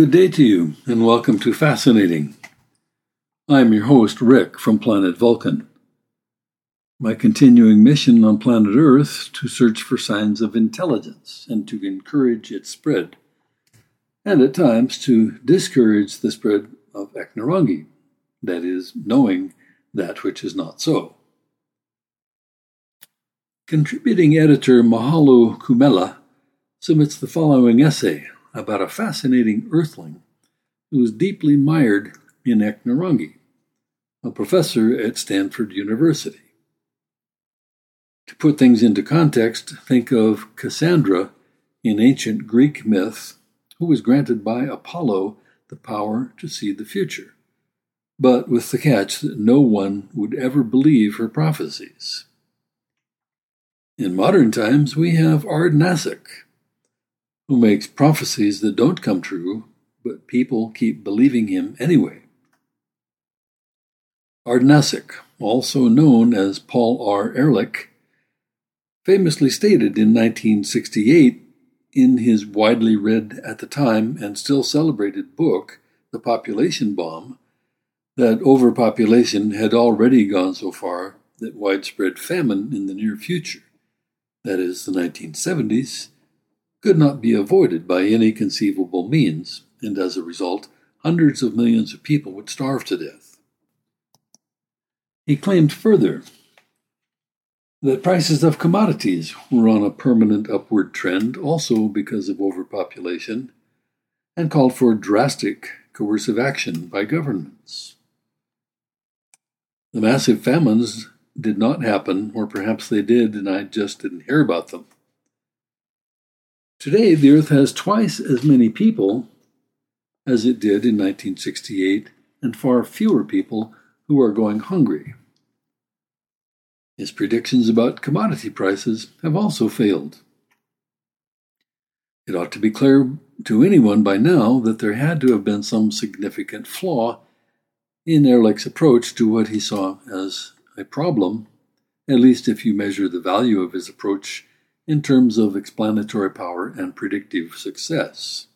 Good day to you, and welcome to Fascinating. I'm your host, Rick, from planet Vulcan. My continuing mission on planet Earth to search for signs of intelligence and to encourage its spread, and at times to discourage the spread of Eknarangi, that is, knowing that which is not so. Contributing editor Mahalo Kumela submits the following essay about a fascinating earthling who is deeply mired in Eknarangi, a professor at Stanford University. To put things into context, think of Cassandra in ancient Greek myth, who was granted by Apollo the power to see the future, but with the catch that no one would ever believe her prophecies. In modern times, we have Ardnassac, who makes prophecies that don't come true, but people keep believing him anyway. Ardnassac, also known as Paul R. Ehrlich, famously stated in 1968 in his widely read at the time and still celebrated book, The Population Bomb, that overpopulation had already gone so far that widespread famine in the near future, that is, the 1970s, could not be avoided by any conceivable means, and as a result, hundreds of millions of people would starve to death. He claimed further that prices of commodities were on a permanent upward trend, also because of overpopulation, and called for drastic coercive action by governments. The massive famines did not happen, or perhaps they did and I just didn't hear about them. Today, the Earth has twice as many people as it did in 1968, and far fewer people who are going hungry. His predictions about commodity prices have also failed. It ought to be clear to anyone by now that there had to have been some significant flaw in Ehrlich's approach to what he saw as a problem, at least if you measure the value of his approach in terms of explanatory power and predictive success.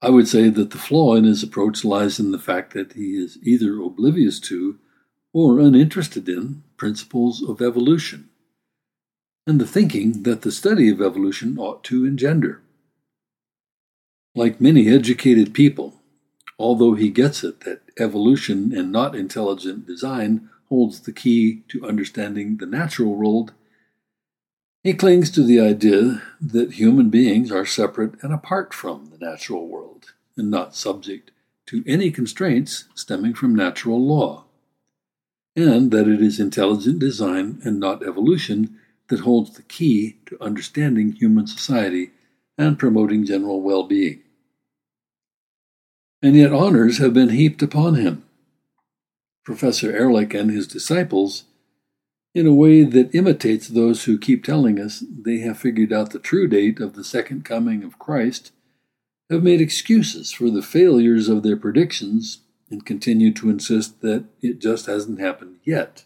I would say that the flaw in his approach lies in the fact that he is either oblivious to or uninterested in principles of evolution, and the thinking that the study of evolution ought to engender. Like many educated people, although he gets it that evolution and not intelligent design holds the key to understanding the natural world, he clings to the idea that human beings are separate and apart from the natural world, and not subject to any constraints stemming from natural law, and that it is intelligent design and not evolution that holds the key to understanding human society and promoting general well being. And yet honors have been heaped upon him. Professor Ehrlich and his disciples in a way that imitates those who keep telling us they have figured out the true date of the second coming of Christ, have made excuses for the failures of their predictions and continue to insist that it just hasn't happened yet,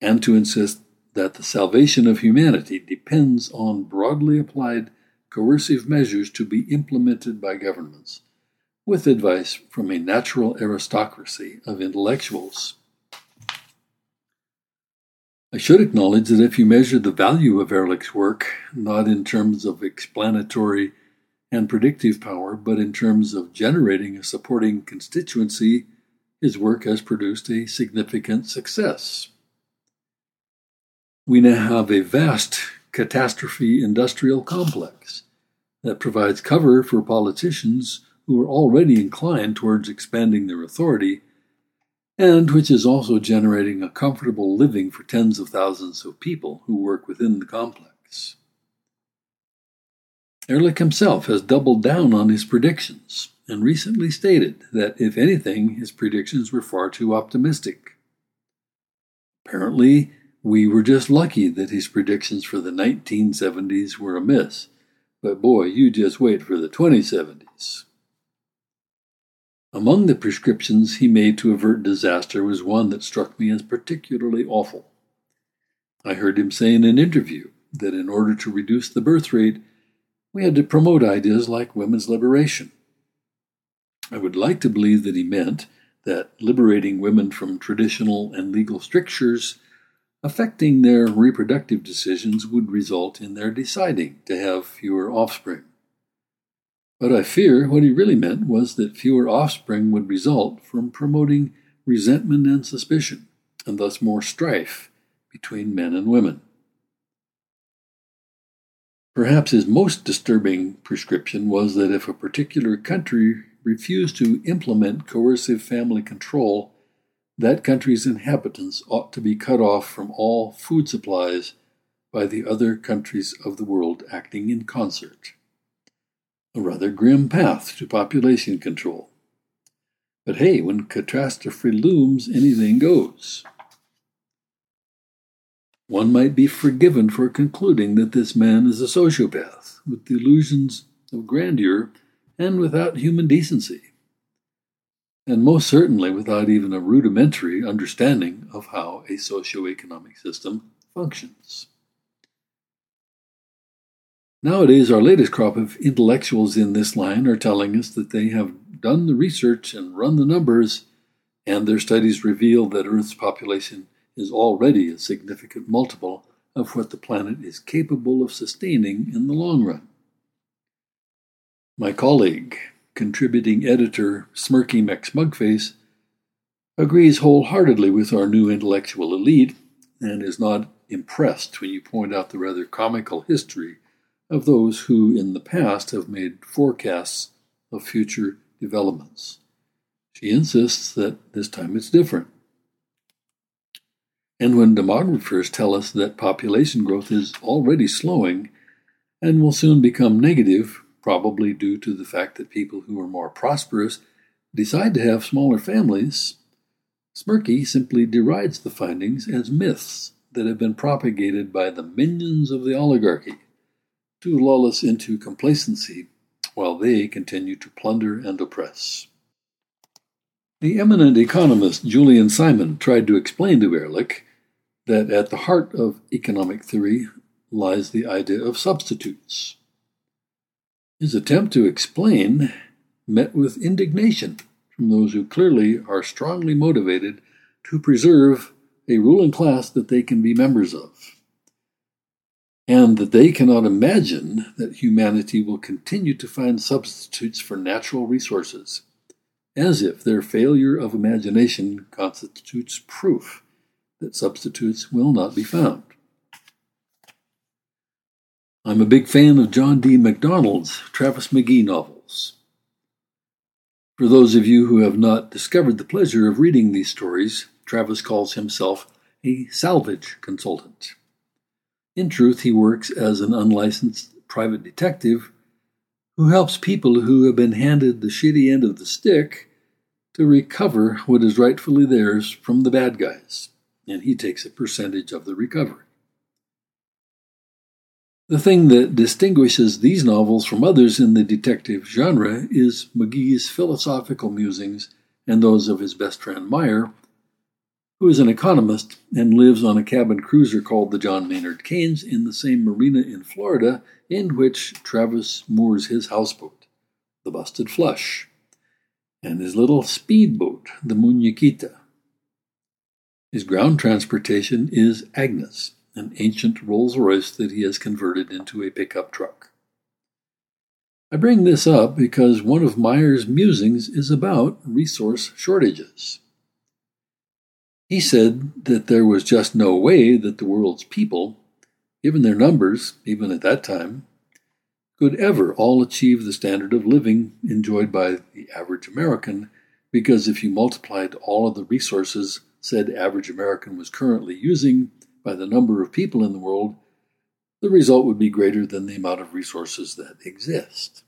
and to insist that the salvation of humanity depends on broadly applied coercive measures to be implemented by governments, with advice from a natural aristocracy of intellectuals. I should acknowledge that if you measure the value of Ehrlich's work, not in terms of explanatory and predictive power, but in terms of generating a supporting constituency, his work has produced a significant success. We now have a vast catastrophe industrial complex that provides cover for politicians who are already inclined towards expanding their authority and which is also generating a comfortable living for tens of thousands of people who work within the complex. Ehrlich himself has doubled down on his predictions and recently stated that, if anything, his predictions were far too optimistic. Apparently, we were just lucky that his predictions for the 1970s were amiss, but boy, you just wait for the 2070s. Among the prescriptions he made to avert disaster was one that struck me as particularly awful. I heard him say in an interview that in order to reduce the birth rate, we had to promote ideas like women's liberation. I would like to believe that he meant that liberating women from traditional and legal strictures affecting their reproductive decisions would result in their deciding to have fewer offspring. But I fear what he really meant was that fewer offspring would result from promoting resentment and suspicion, and thus more strife between men and women. Perhaps his most disturbing prescription was that if a particular country refused to implement coercive family control, that country's inhabitants ought to be cut off from all food supplies by the other countries of the world acting in concert. A rather grim path to population control. But hey, when catastrophe looms, anything goes. One might be forgiven for concluding that this man is a sociopath with delusions of grandeur and without human decency, and most certainly without even a rudimentary understanding of how a socio-economic system functions. Nowadays, our latest crop of intellectuals in this line are telling us that they have done the research and run the numbers, and their studies reveal that Earth's population is already a significant multiple of what the planet is capable of sustaining in the long run. My colleague, contributing editor Smirky McSmugface, agrees wholeheartedly with our new intellectual elite and is not impressed when you point out the rather comical history of those who in the past have made forecasts of future developments. She insists that this time it's different. And when demographers tell us that population growth is already slowing and will soon become negative, probably due to the fact that people who are more prosperous decide to have smaller families, Smirky simply derides the findings as myths that have been propagated by the minions of the oligarchy to lull us into complacency while they continue to plunder and oppress. The eminent economist Julian Simon tried to explain to Ehrlich that at the heart of economic theory lies the idea of substitutes. His attempt to explain met with indignation from those who clearly are strongly motivated to preserve a ruling class that they can be members of and that they cannot imagine that humanity will continue to find substitutes for natural resources, as if their failure of imagination constitutes proof that substitutes will not be found. I'm a big fan of John D. MacDonald's Travis McGee novels. For those of you who have not discovered the pleasure of reading these stories, Travis calls himself a salvage consultant. In truth, he works as an unlicensed private detective who helps people who have been handed the shitty end of the stick to recover what is rightfully theirs from the bad guys, and he takes a percentage of the recovery. The thing that distinguishes these novels from others in the detective genre is McGee's philosophical musings and those of his best friend Meyer, who is an economist and lives on a cabin cruiser called the John Maynard Keynes in the same marina in Florida in which Travis moors his houseboat, the Busted Flush, and his little speedboat, the Muñequita. His ground transportation is Agnes, an ancient Rolls Royce that he has converted into a pickup truck. I bring this up because one of Meyer's musings is about resource shortages. He said that there was just no way that the world's people, given their numbers, even at that time, could ever all achieve the standard of living enjoyed by the average American, because if you multiplied all of the resources said average American was currently using by the number of people in the world, the result would be greater than the amount of resources that exist.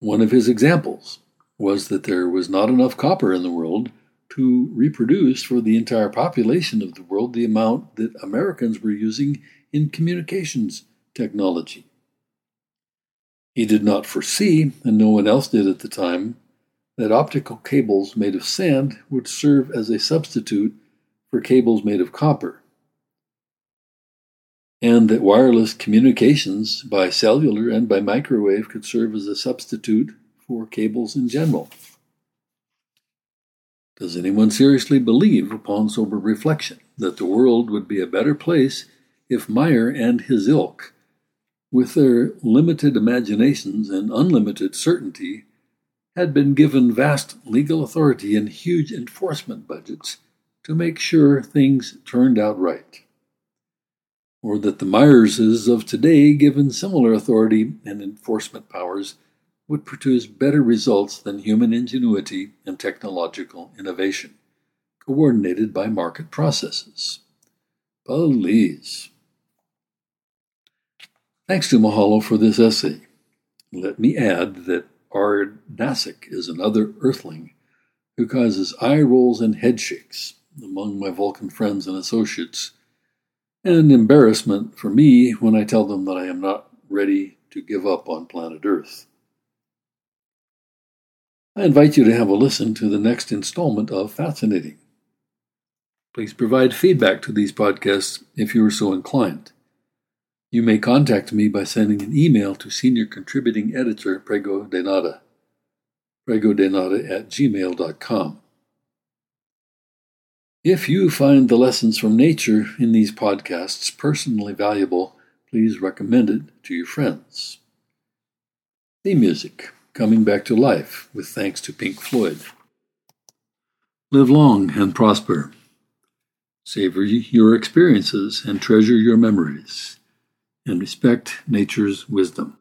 One of his examples was that there was not enough copper in the world to reproduce for the entire population of the world the amount that Americans were using in communications technology. He did not foresee, and no one else did at the time, that optical cables made of sand would serve as a substitute for cables made of copper. and that wireless communications by cellular and by microwave could serve as a substitute for cables in general. Does anyone seriously believe, upon sober reflection, that the world would be a better place if Meyer and his ilk, with their limited imaginations and unlimited certainty, had been given vast legal authority and huge enforcement budgets to make sure things turned out right? or that the Myerses of today, given similar authority and enforcement powers, would produce better results than human ingenuity and technological innovation, coordinated by market processes. Please. Thanks to Mahalo for this essay. Let me add that Ard Nasik is another earthling who causes eye rolls and head shakes among my Vulcan friends and associates and embarrassment for me when I tell them that I am not ready to give up on planet Earth. I invite you to have a listen to the next installment of Fascinating. Please provide feedback to these podcasts if you are so inclined. You may contact me by sending an email to Senior Contributing Editor Prego Denada, pregodenada at gmail.com. If you find the lessons from nature in these podcasts personally valuable, please recommend it to your friends. The music, Coming Back to Life, with thanks to Pink Floyd. Live long and prosper. Savor your experiences and treasure your memories, and respect nature's wisdom.